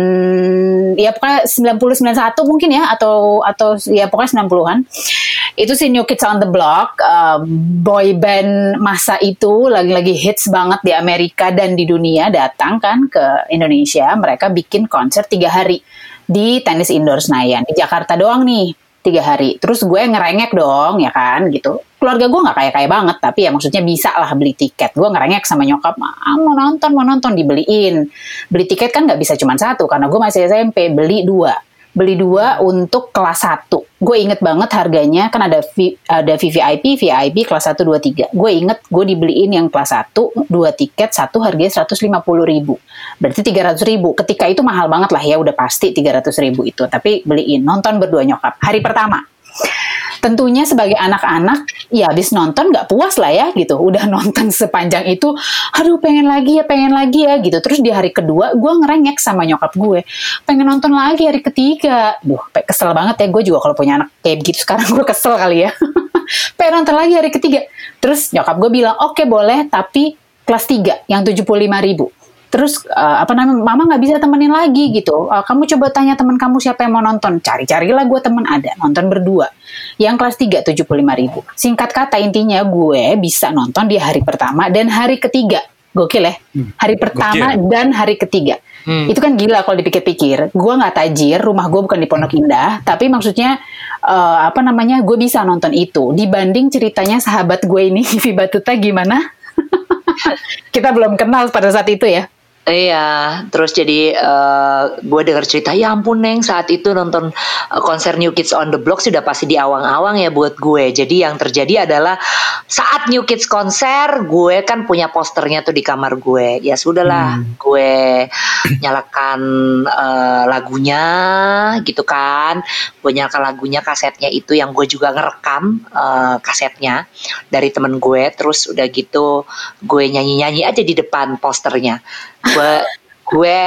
ya pokoknya 90 91 mungkin ya atau atau ya pokoknya 90-an itu si New Kids on the Block uh, boy band masa itu lagi-lagi hits banget di Amerika dan di dunia datang kan ke Indonesia. Mereka bikin konser tiga hari di tenis indoor Senayan. Di Jakarta doang nih tiga hari. Terus gue ngerengek dong, ya kan, gitu. Keluarga gue nggak kaya kaya banget, tapi ya maksudnya bisa lah beli tiket. Gue ngerengek sama nyokap, mau nonton, mau nonton, dibeliin. Beli tiket kan nggak bisa cuma satu, karena gue masih SMP, beli dua beli dua untuk kelas 1. Gue inget banget harganya kan ada v, ada VVIP, VIP kelas 1 2 3. Gue inget gue dibeliin yang kelas 1 dua tiket satu harganya 150 ribu. Berarti 300 ribu. Ketika itu mahal banget lah ya udah pasti 300 ribu itu. Tapi beliin nonton berdua nyokap hari pertama tentunya sebagai anak-anak ya habis nonton nggak puas lah ya gitu. Udah nonton sepanjang itu aduh pengen lagi ya pengen lagi ya gitu. Terus di hari kedua gue ngerengek sama nyokap gue. Pengen nonton lagi hari ketiga. Duh kesel banget ya gue juga kalau punya anak kayak gitu sekarang gue kesel kali ya. Pengen nonton lagi hari ketiga. Terus nyokap gue bilang oke okay, boleh tapi kelas 3 yang 75 ribu terus uh, apa namanya mama nggak bisa temenin lagi gitu. Uh, kamu coba tanya teman kamu siapa yang mau nonton. Cari carilah gue temen ada nonton berdua. Yang kelas 3 75 ribu. Singkat kata intinya gue bisa nonton di hari pertama dan hari ketiga. Gokil ya? Hmm. hari pertama Gokil. dan hari ketiga. Hmm. itu kan gila kalau dipikir-pikir. Gue nggak tajir rumah gue bukan di Pondok Indah tapi maksudnya uh, apa namanya gue bisa nonton itu. Dibanding ceritanya sahabat gue ini Vivi Batuta gimana? Kita belum kenal pada saat itu ya Iya, terus jadi uh, gue dengar cerita ya ampun neng saat itu nonton uh, konser New Kids on the Block sudah pasti di awang-awang ya buat gue. Jadi yang terjadi adalah saat New Kids konser gue kan punya posternya tuh di kamar gue. Ya sudahlah, hmm. gue nyalakan uh, lagunya gitu kan. Gue nyalakan lagunya kasetnya itu yang gue juga ngerekam uh, kasetnya dari temen gue. Terus udah gitu gue nyanyi-nyanyi aja di depan posternya gue gue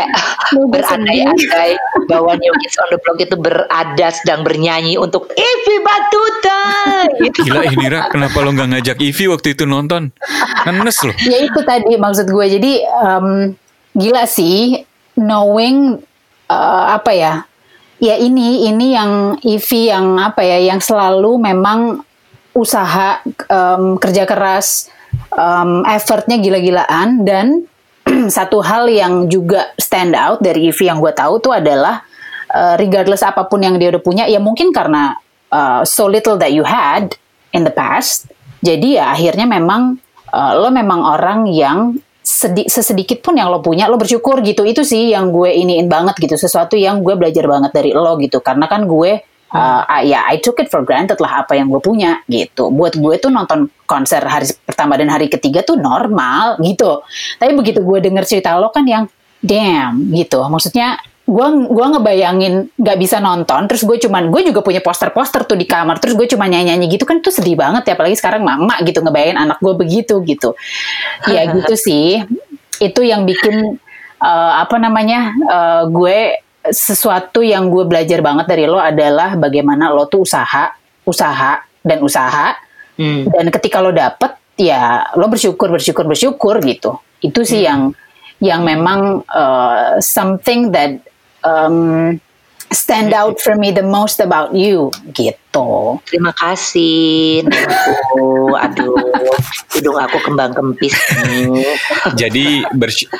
berandai-andai bahwa New Kids on the Block itu berada sedang bernyanyi untuk Ivi Batuta gitu. Gila ini Ra, kenapa lo nggak ngajak Ivi waktu itu nonton? Ngenes loh. Ya itu tadi maksud gue. Jadi um, gila sih knowing uh, apa ya? Ya ini ini yang Ivi yang apa ya? Yang selalu memang usaha um, kerja keras, um, effortnya gila-gilaan dan satu hal yang juga stand out dari Ivy yang gue tahu tuh adalah uh, regardless apa pun yang dia udah punya ya mungkin karena uh, so little that you had in the past jadi ya akhirnya memang uh, lo memang orang yang sedi sesedikit pun yang lo punya lo bersyukur gitu. Itu sih yang gue iniin banget gitu sesuatu yang gue belajar banget dari lo gitu. Karena kan gue uh, ya I took it for granted lah apa yang gue punya gitu. Buat gue tuh nonton konser hari pertama dan hari ketiga tuh normal gitu. Tapi begitu gue denger cerita lo kan yang damn gitu. Maksudnya gue gua ngebayangin nggak bisa nonton terus gue cuman gue juga punya poster-poster tuh di kamar terus gue cuma nyanyi-nyanyi gitu kan tuh sedih banget ya apalagi sekarang mama gitu ngebayangin anak gue begitu gitu ya gitu sih itu yang bikin uh, apa namanya uh, gue sesuatu yang gue belajar banget dari lo adalah bagaimana lo tuh usaha, usaha dan usaha. Hmm. Dan ketika lo dapet, ya lo bersyukur, bersyukur, bersyukur gitu. Itu sih hmm. yang yang memang uh, something that um, stand out for me the most about you gitu. Terima kasih. Aduh, aduh, hidung aku kembang kempis. Jadi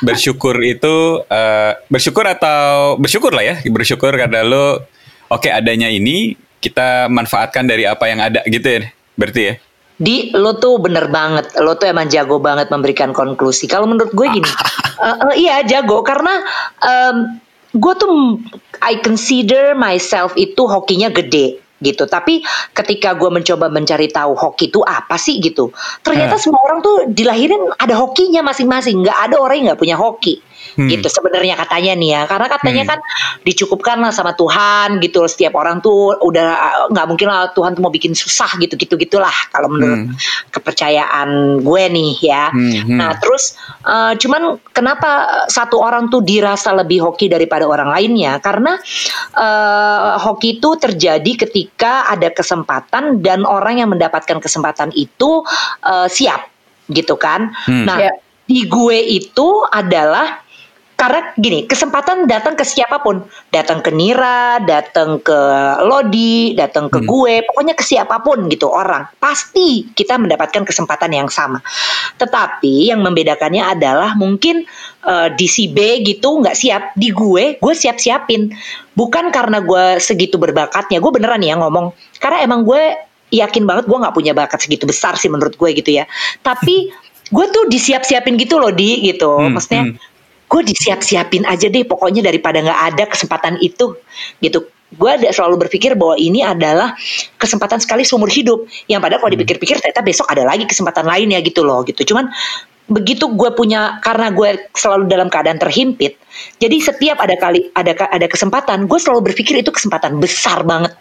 bersyukur itu uh, bersyukur atau bersyukur lah ya, bersyukur karena lo oke okay, adanya ini kita manfaatkan dari apa yang ada gitu ya. Berarti ya. Di lo tuh bener banget, lo tuh emang jago banget memberikan konklusi. Kalau menurut gue gini, uh, uh, iya jago karena um, gue tuh I consider myself itu hokinya gede gitu. Tapi ketika gue mencoba mencari tahu hoki itu apa sih gitu, ternyata hmm. semua orang tuh dilahirin ada hokinya masing-masing. Nggak ada orang yang nggak punya hoki hmm. gitu sebenarnya katanya nih ya karena katanya hmm. kan dicukupkan lah sama Tuhan gitu setiap orang tuh udah nggak mungkin lah Tuhan tuh mau bikin susah gitu gitu gitulah kalau menurut hmm. kepercayaan gue nih ya hmm. hmm. nah terus uh, cuman kenapa satu orang tuh dirasa lebih hoki daripada orang lainnya karena uh, hoki itu terjadi ketika ada kesempatan dan orang yang mendapatkan kesempatan itu uh, siap gitu kan hmm. nah ya. di gue itu adalah karena gini, kesempatan datang ke siapa pun, datang ke Nira, datang ke Lodi, datang ke hmm. gue, pokoknya ke siapa pun gitu orang, pasti kita mendapatkan kesempatan yang sama. Tetapi yang membedakannya adalah mungkin uh, di si B gitu nggak siap, di gue, gue siap siapin. Bukan karena gue segitu berbakatnya, gue beneran ya ngomong, karena emang gue yakin banget gue nggak punya bakat segitu besar sih menurut gue gitu ya. Tapi gue tuh disiap-siapin gitu loh di gitu, hmm, maksudnya. Hmm gue disiap-siapin aja deh pokoknya daripada nggak ada kesempatan itu gitu. Gue selalu berpikir bahwa ini adalah kesempatan sekali seumur hidup. Yang padahal kalau hmm. dipikir-pikir ternyata besok ada lagi kesempatan lain ya gitu loh gitu. Cuman begitu gue punya karena gue selalu dalam keadaan terhimpit jadi setiap ada kali ada ada kesempatan gue selalu berpikir itu kesempatan besar banget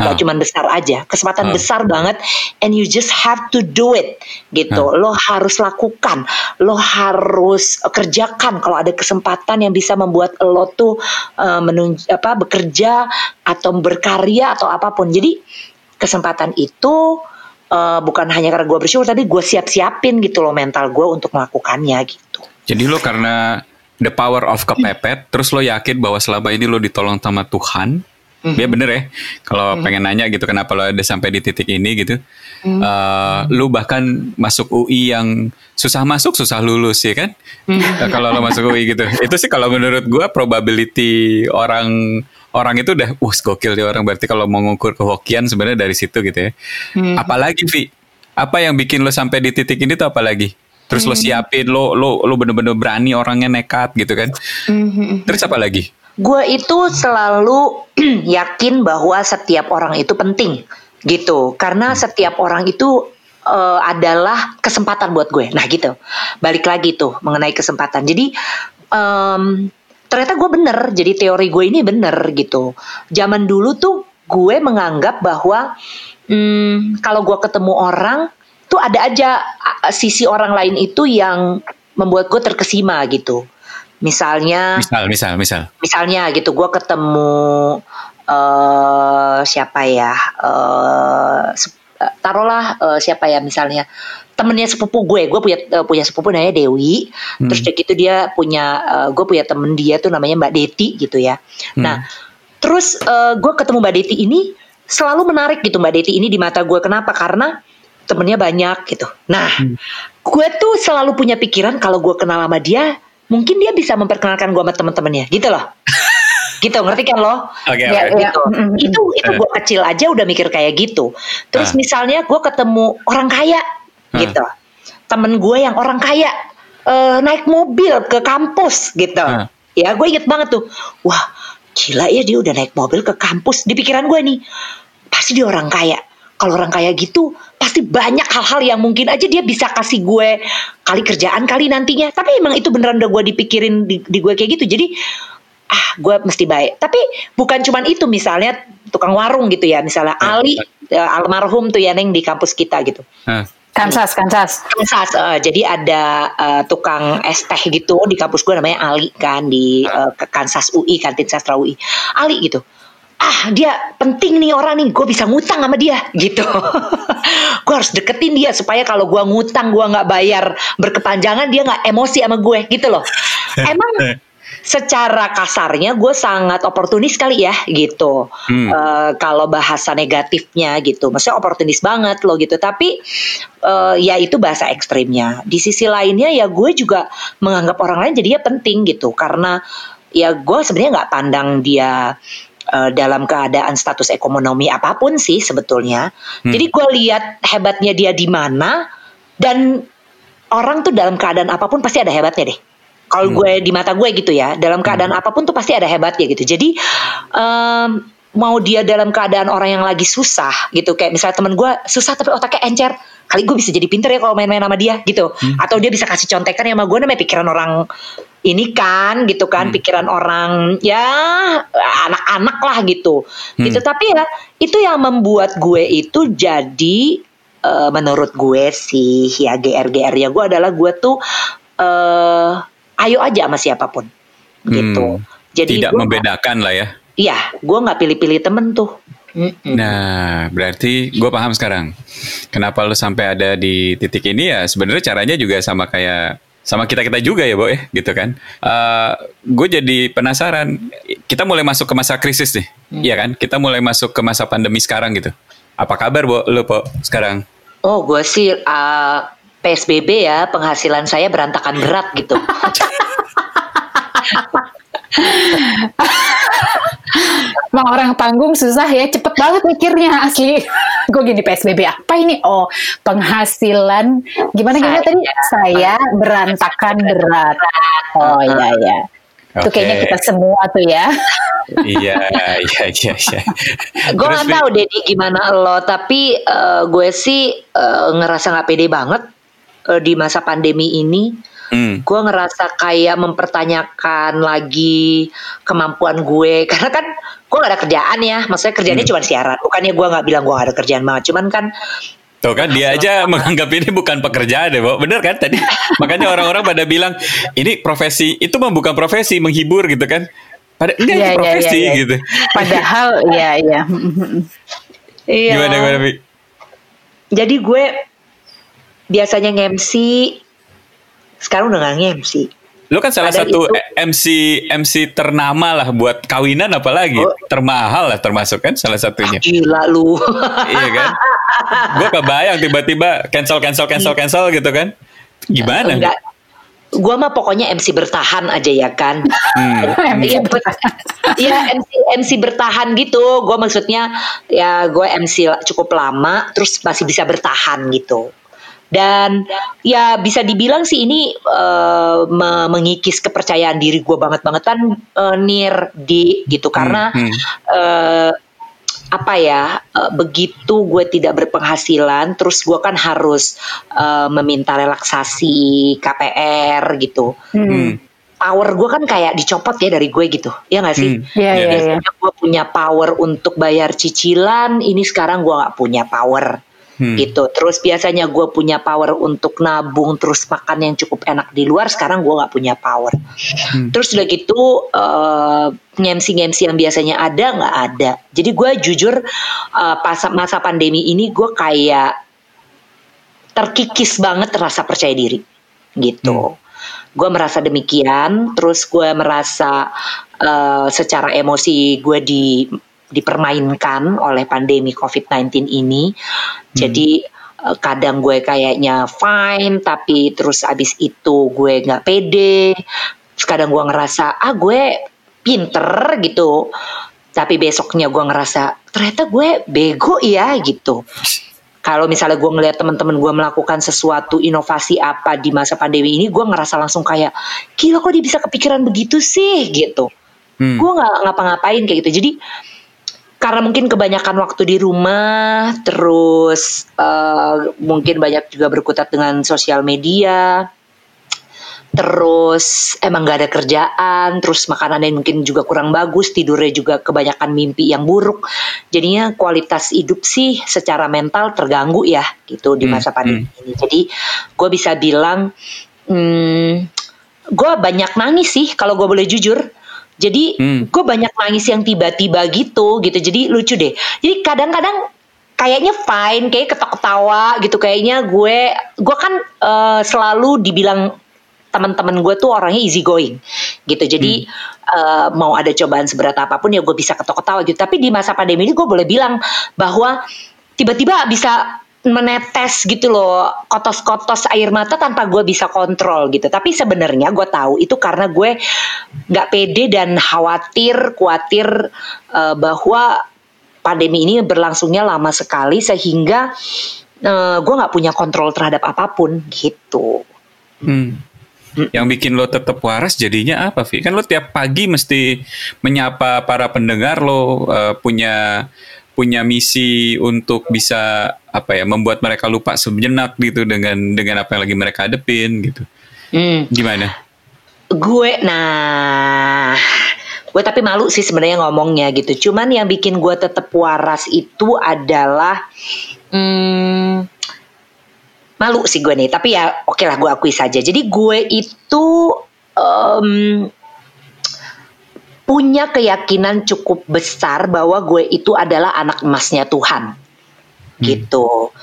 Gak cuma besar aja, kesempatan besar banget, and you just have to do it, gitu. Lo harus lakukan, lo harus kerjakan kalau ada kesempatan yang bisa membuat lo tuh uh, menunj apa bekerja atau berkarya atau apa pun. Jadi kesempatan itu uh, bukan hanya karena gue bersyukur, tapi gue siap-siapin gitu loh mental gue untuk melakukannya gitu. Jadi lo karena the power of kepepet, terus lo yakin bahwa selama ini lo ditolong sama Tuhan, Mm -hmm. Ya bener ya. Kalau mm -hmm. pengen nanya gitu kenapa lo ada sampai di titik ini gitu. Mm -hmm. uh, lu bahkan masuk UI yang susah masuk susah lulus ya kan. Mm -hmm. kalau lo masuk UI gitu. Itu sih kalau menurut gua probability orang orang itu udah uh gokil dia orang berarti kalau mau ngukur kehokian sebenarnya dari situ gitu ya. Mm -hmm. Apalagi Vi, apa yang bikin lo sampai di titik ini tuh apalagi? Terus mm -hmm. lo siapin lo lo lo bener-bener berani orangnya nekat gitu kan. Mm -hmm. Terus apa lagi? Gue itu selalu yakin bahwa setiap orang itu penting gitu. Karena setiap orang itu uh, adalah kesempatan buat gue. Nah gitu. Balik lagi tuh mengenai kesempatan. Jadi um, ternyata gue bener. Jadi teori gue ini bener gitu. Zaman dulu tuh gue menganggap bahwa um, kalau gue ketemu orang tuh ada aja sisi orang lain itu yang membuat gue terkesima gitu Misalnya, misal, misal, misal, misalnya gitu, gue ketemu uh, siapa ya, uh, taruhlah uh, siapa ya misalnya temennya sepupu gue, gue punya uh, punya sepupu namanya Dewi, hmm. terus gitu dia punya, uh, gue punya temen dia tuh namanya Mbak Deti gitu ya. Hmm. Nah, terus uh, gue ketemu Mbak Deti ini selalu menarik gitu Mbak Deti ini di mata gue, kenapa? Karena temennya banyak gitu. Nah, hmm. gue tuh selalu punya pikiran kalau gue kenal sama dia mungkin dia bisa memperkenalkan gue sama teman-temannya gitu loh gitu ngerti kan lo? Okay, ya, okay. gitu. Mm-hmm. Itu itu gue kecil aja udah mikir kayak gitu. Terus uh. misalnya gue ketemu orang kaya uh. gitu, temen gue yang orang kaya uh, naik mobil ke kampus gitu, uh. ya gue inget banget tuh, wah gila ya dia udah naik mobil ke kampus di pikiran gue nih, pasti dia orang kaya kalau orang kaya gitu pasti banyak hal-hal yang mungkin aja dia bisa kasih gue kali kerjaan kali nantinya. Tapi emang itu beneran udah gue dipikirin di, di gue kayak gitu. Jadi ah gue mesti baik. Tapi bukan cuman itu misalnya tukang warung gitu ya. Misalnya Ali uh, almarhum tuh ya neng di kampus kita gitu. Kansas, Kansas. Kansas. Uh, jadi ada uh, tukang es teh gitu di kampus gue namanya Ali kan di uh, Kansas UI, kantin sastra UI. Ali gitu ah dia penting nih orang nih. Gue bisa ngutang sama dia. Gitu. Gue harus deketin dia supaya kalau gue ngutang gue nggak bayar berkepanjangan dia nggak emosi sama gue. Gitu loh. Emang secara kasarnya gue sangat oportunis kali ya gitu. Hmm. uh, kalau bahasa negatifnya gitu. Maksudnya oportunis banget loh gitu. Tapi uh, ya itu bahasa ekstrimnya. Di sisi lainnya ya gue juga menganggap orang lain jadinya penting gitu. Karena ya gue sebenarnya nggak pandang dia uh, dalam keadaan status ekonomi apa pun sih sebetulnya. Hmm. Jadi gue lihat hebatnya dia di mana dan orang tuh dalam keadaan apa pun pasti ada hebatnya deh. Kalau hmm. gue di mata gue gitu ya, dalam keadaan hmm. apa pun tuh pasti ada hebatnya gitu. Jadi um, mau dia dalam keadaan orang yang lagi susah gitu, kayak misalnya temen gue susah tapi otaknya encer, kali gue bisa jadi pinter ya kalau main-main sama dia gitu. Hmm. Atau dia bisa kasih contekan ya sama gue namanya pikiran orang ini kan gitu kan hmm. pikiran orang ya anak-anak lah gitu hmm. gitu tapi ya itu yang membuat gue itu jadi uh, menurut gue sih ya GR GR ya gue adalah gue tuh uh, ayo aja sama siapa pun gitu hmm. jadi tidak membedakan lah ya iya gue nggak pilih-pilih temen tuh Nah, berarti gue paham sekarang. Kenapa lo sampai ada di titik ini ya? Sebenarnya caranya juga sama kayak sama kita kita juga ya, Bo ya, gitu kan. Uh, gue jadi penasaran. Kita mulai masuk ke masa krisis nih, hmm. iya kan? Kita mulai masuk ke masa pandemi sekarang gitu. Apa kabar, Bo? Lo, Po, sekarang? Oh, gue sih uh, PSBB ya, penghasilan saya berantakan berat gitu. Emang orang tanggung susah ya, cepet banget mikirnya asli. Gue gini PSBB apa ini? Oh penghasilan gimana gimana tadi? Saya berantakan berat. Oh iya ya. Okay. Itu kayaknya kita semua tuh ya. iya, iya, iya, iya. gue nggak tahu deh gimana lo, tapi uh, gue sih uh, ngerasa nggak pede banget uh, di masa pandemi ini hmm. gue ngerasa kayak mempertanyakan lagi kemampuan gue karena kan gue gak ada kerjaan ya maksudnya kerjanya hmm. cuma siaran bukannya gue nggak bilang gue gak ada kerjaan banget cuman kan Tuh kan dia aja menganggap ini bukan pekerjaan deh, Bener kan tadi? Makanya orang-orang pada bilang ini profesi itu mah bukan profesi menghibur gitu kan? Pada ini ya, profesi ya, ya, ya. gitu. Padahal ya ya. Iya. Gimana gimana Bi? Jadi gue biasanya nge-MC sekarang udah gak nge-MC. Lu kan salah Pada satu itu, MC MC ternama lah buat kawinan apalagi oh, termahal lah termasuk kan salah satunya. Ah, gila lu. iya kan? Gue kebayang tiba-tiba cancel cancel cancel cancel gitu kan? Gimana? Enggak. Gua mah pokoknya MC bertahan aja ya kan. Hmm. Iya ya, MC MC bertahan gitu. Gue maksudnya ya gue MC cukup lama terus masih bisa bertahan gitu dan ya bisa dibilang sih ini uh, mengikis kepercayaan diri gue banget bangetan uh, nir di gitu hmm, karena hmm. Uh, apa ya uh, begitu gue tidak berpenghasilan terus gue kan harus uh, meminta relaksasi KPR gitu hmm. power gue kan kayak dicopot ya dari gue gitu ya nggak sih hmm. yeah, yeah, yeah. gue punya power untuk bayar cicilan ini sekarang gue nggak punya power hmm. gitu. Terus biasanya gue punya power untuk nabung terus makan yang cukup enak di luar. Sekarang gue nggak punya power. Hmm. Terus udah gitu uh, ngemsi-ngemsi yang biasanya ada nggak ada. Jadi gue jujur uh, pas masa pandemi ini gue kayak terkikis banget rasa percaya diri gitu. Hmm. Gue merasa demikian, terus gue merasa uh, secara emosi gue di dipermainkan oleh pandemi COVID-19 ini. Hmm. Jadi uh, kadang gue kayaknya fine, tapi terus abis itu gue nggak pede. Kadang gue ngerasa ah gue pinter gitu. Tapi besoknya gue ngerasa ternyata gue bego ya gitu. Kalau misalnya gue ngeliat teman-teman gue melakukan sesuatu inovasi apa di masa pandemi ini, gue ngerasa langsung kayak, gila kok dia bisa kepikiran begitu sih gitu. Hmm. Gue nggak ngapa-ngapain kayak gitu. Jadi karena mungkin kebanyakan waktu di rumah, terus uh, mungkin banyak juga berkutat dengan sosial media, terus emang gak ada kerjaan, terus makanannya mungkin juga kurang bagus, tidurnya juga kebanyakan mimpi yang buruk, jadinya kualitas hidup sih secara mental terganggu ya gitu di hmm, masa pandemi hmm. ini. Jadi gue bisa bilang, hmm, gue banyak nangis sih kalau gue boleh jujur jadi hmm. gue banyak nangis yang tiba-tiba gitu gitu. Jadi lucu deh. Jadi kadang-kadang kayaknya fine, kayak ketawa-ketawa gitu. Kayaknya gue gue kan uh, selalu dibilang teman-teman gue tuh orangnya easy going gitu. Jadi hmm. uh, mau ada cobaan seberat apa pun ya gue bisa ketawa-ketawa gitu. Tapi di masa pandemi ini gue boleh bilang bahwa tiba-tiba bisa menetes gitu loh kotos-kotos air mata tanpa gue bisa kontrol gitu tapi sebenarnya gue tahu itu karena gue nggak pede dan khawatir khawatir uh, bahwa pandemi ini berlangsungnya lama sekali sehingga uh, gue nggak punya kontrol terhadap apa pun gitu hmm. Yang bikin lo tetap waras jadinya apa, Vi? Kan lo tiap pagi mesti menyapa para pendengar lo uh, punya punya misi untuk bisa apa ya membuat mereka lupa sejenak gitu dengan dengan apa yang lagi mereka hadepin gitu. Hmm. Gimana? Gue nah gue tapi malu sih sebenarnya ngomongnya gitu. Cuman yang bikin gue tetap waras itu adalah hmm, malu sih gue nih. Tapi ya oke okay lah gue akui saja. Jadi gue itu um, punya keyakinan cukup besar bahwa gue itu adalah anak emasnya Tuhan. Hmm. Gitu.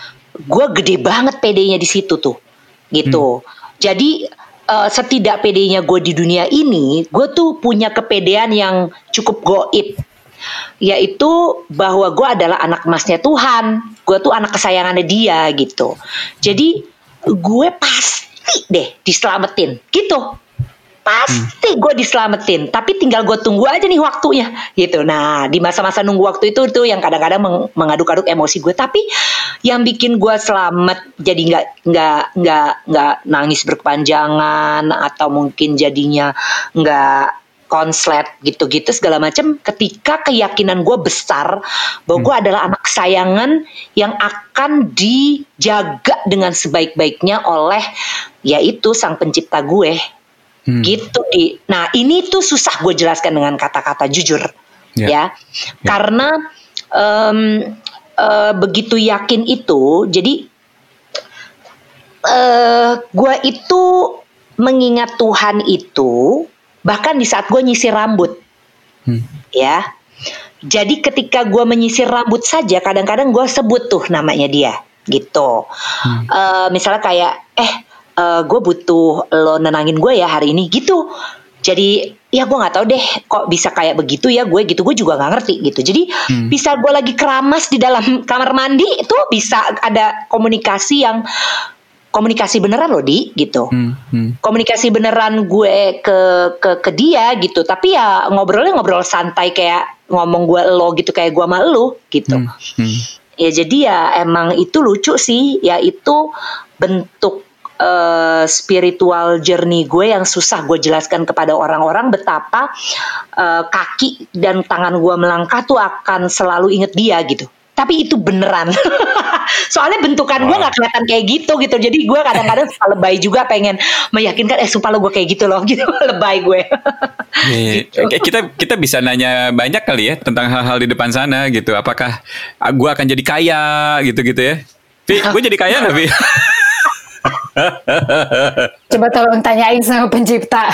Gue gede banget PD-nya di situ tuh. Gitu. Hmm. Jadi uh, setidak pedenya gue di dunia ini, gue tuh punya kepedean yang cukup goib, yaitu bahwa gue adalah anak emasnya Tuhan, gue tuh anak kesayangannya dia gitu. Jadi gue pasti deh diselamatin, gitu pasti gue diselamatin. Tapi tinggal gue tunggu aja nih waktunya. Gitu. Nah di masa-masa nunggu waktu itu tuh yang kadang-kadang meng mengaduk-aduk emosi gue tapi yang bikin gue selamat jadi nggak nggak nggak nggak nangis berkepanjangan atau mungkin jadinya nggak konslet gitu-gitu segala macam ketika keyakinan gue besar bahwa gue hmm. adalah anak kesayangan yang akan dijaga dengan sebaik-baiknya oleh yaitu sang pencipta gue Hmm. Gitu di. Nah, ini tuh susah gue jelaskan dengan kata-kata jujur. Yeah. Ya. Yeah. Karena um, uh, begitu yakin itu, jadi uh, gue itu mengingat Tuhan itu bahkan di saat gue nyisir rambut. Hmm. Ya. Jadi ketika gue menyisir rambut saja, kadang-kadang gue sebut tuh namanya dia, gitu. Hmm. Uh, misalnya kayak, eh uh, eh, gue butuh lo nenangin gue ya hari ini gitu. Jadi ya gue nggak tahu deh kok bisa kayak begitu ya gue gitu. Gue juga nggak ngerti gitu. Jadi hmm. bisa gue lagi keramas di dalam kamar mandi itu bisa ada komunikasi yang komunikasi beneran loh di gitu. Hmm, hmm. komunikasi beneran gue ke ke ke dia gitu. Tapi ya ngobrolnya ngobrol santai kayak ngomong gue lo gitu kayak gue sama lo gitu. Hmm, hmm. ya jadi ya emang itu lucu sih. Ya itu bentuk uh, spiritual journey gue yang susah gue jelaskan kepada orang-orang betapa uh, kaki dan tangan gue melangkah tuh akan selalu inget dia gitu. Tapi itu beneran. Soalnya bentukan gue nggak kelihatan kayak gitu gitu. Jadi gue kadang-kadang suka lebay juga pengen meyakinkan eh sumpah lo gue kayak gitu loh gitu. Lebay gue. Yeah, gitu. kita kita bisa nanya banyak kali ya tentang hal-hal di depan sana gitu. Apakah gue akan jadi kaya gitu gitu ya gue jadi kaya nggak? Coba tolong tanyain sama pencipta.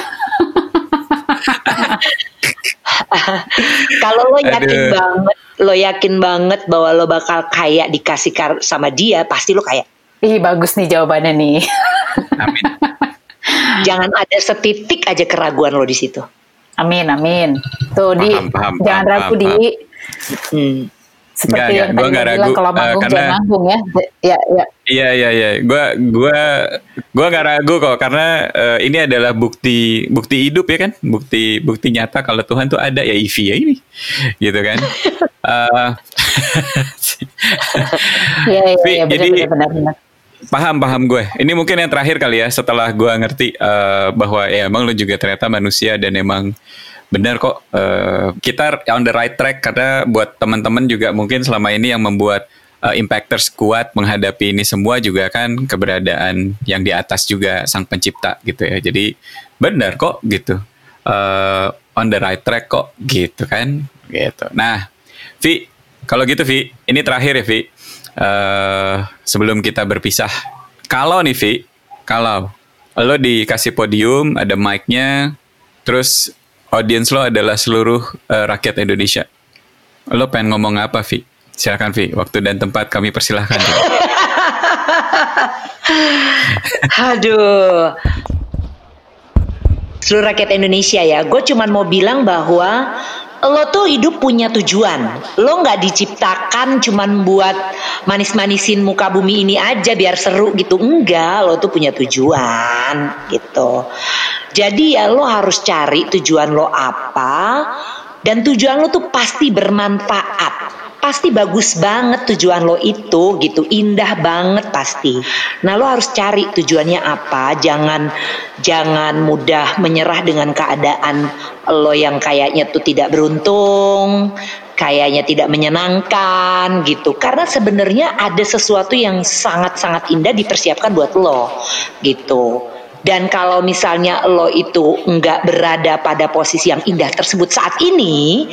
Kalau lo yakin Aduh. banget, lo yakin banget bahwa lo bakal kaya dikasih sama dia, pasti lo kaya. Ih bagus nih jawabannya nih. Amin. Jangan ada setitik aja keraguan lo di situ. Amin, amin. Tuh paham, di paham, jangan paham, ragu paham, di. Hmm seperti enggak, yang enggak, tadi gak ragu, kalau eh, manggung uh, karena, manggung ya. Ya, ya. Iya, iya, iya. Gua gua gua gak ragu kok karena uh, ini adalah bukti bukti hidup ya kan? Bukti bukti nyata kalau Tuhan tuh ada ya Ivi ya ini. Gitu kan. uh, Iya, iya, ya, jadi benar, benar, Paham, paham gue. Ini mungkin yang terakhir kali ya setelah gue ngerti uh, bahwa ya emang lu juga ternyata manusia dan emang benar kok. Uh, kita on the right track karena buat teman-teman juga mungkin selama ini yang membuat uh, impactors kuat menghadapi ini semua juga kan keberadaan yang di atas juga sang pencipta gitu ya. Jadi benar kok gitu. Uh, on the right track kok gitu kan. Gitu. Nah Vi kalau gitu Vi ini terakhir ya Vi. Uh, sebelum kita berpisah kalau nih Vi kalau lo dikasih podium ada mic-nya terus audiens lo adalah seluruh uh, rakyat Indonesia. Lo pengen ngomong apa, Vi? Silakan, Vi. Waktu dan tempat kami persilahkan. Aduh. Seluruh rakyat Indonesia ya. Gue cuman mau bilang bahwa lo tuh hidup punya tujuan. Lo nggak diciptakan cuman buat manis-manisin muka bumi ini aja biar seru gitu. Enggak, lo tuh punya tujuan gitu. Jadi ya lo harus cari tujuan lo apa dan tujuan lo tuh pasti bermanfaat. Pasti bagus banget tujuan lo itu gitu, indah banget pasti. Nah, lo harus cari tujuannya apa, jangan jangan mudah menyerah dengan keadaan lo yang kayaknya tuh tidak beruntung, kayaknya tidak menyenangkan gitu. Karena sebenarnya ada sesuatu yang sangat-sangat indah dipersiapkan buat lo gitu. Dan kalau misalnya lo itu nggak berada pada posisi yang indah tersebut saat ini,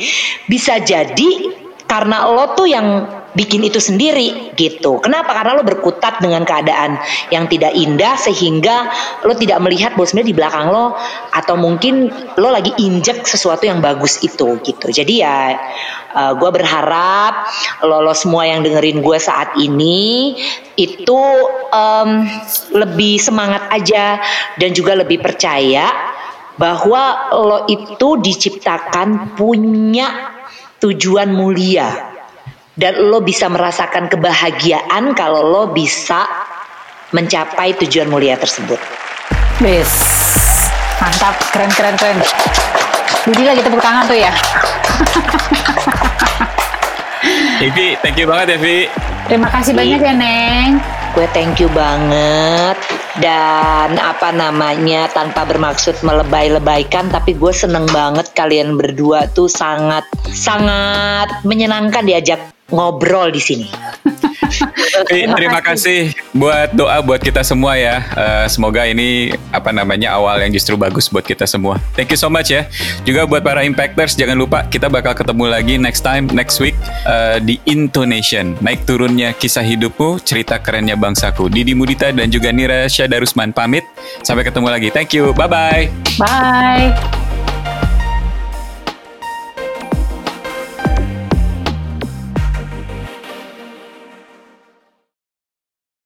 bisa jadi karena lo tuh yang bikin itu sendiri gitu. Kenapa? Karena lo berkutat dengan keadaan yang tidak indah sehingga lo tidak melihat bahwa sebenarnya di belakang lo atau mungkin lo lagi injek sesuatu yang bagus itu gitu. Jadi ya uh, gue berharap lo, lo semua yang dengerin gue saat ini itu um, lebih semangat aja dan juga lebih percaya bahwa lo itu diciptakan punya tujuan mulia dan lo bisa merasakan kebahagiaan kalau lo bisa mencapai tujuan mulia tersebut. Bis, mantap, keren keren keren. Budi lagi tepuk tangan tuh ya. Evi, thank you banget Evi. Terima kasih banyak ya Neng. Gue thank you banget dan apa namanya tanpa bermaksud melebay-lebaykan tapi gue seneng banget kalian berdua tuh sangat sangat menyenangkan diajak ngobrol di sini. terima, terima kasih buat doa buat kita semua ya. Uh, semoga ini apa namanya awal yang justru bagus buat kita semua. Thank you so much ya. Juga buat para impactors jangan lupa kita bakal ketemu lagi next time next week uh, di Intonation. Naik turunnya kisah hidupmu, cerita kerennya bangsaku. Didi Mudita dan juga Nira Syadarusman pamit. Sampai ketemu lagi. Thank you. Bye bye. Bye.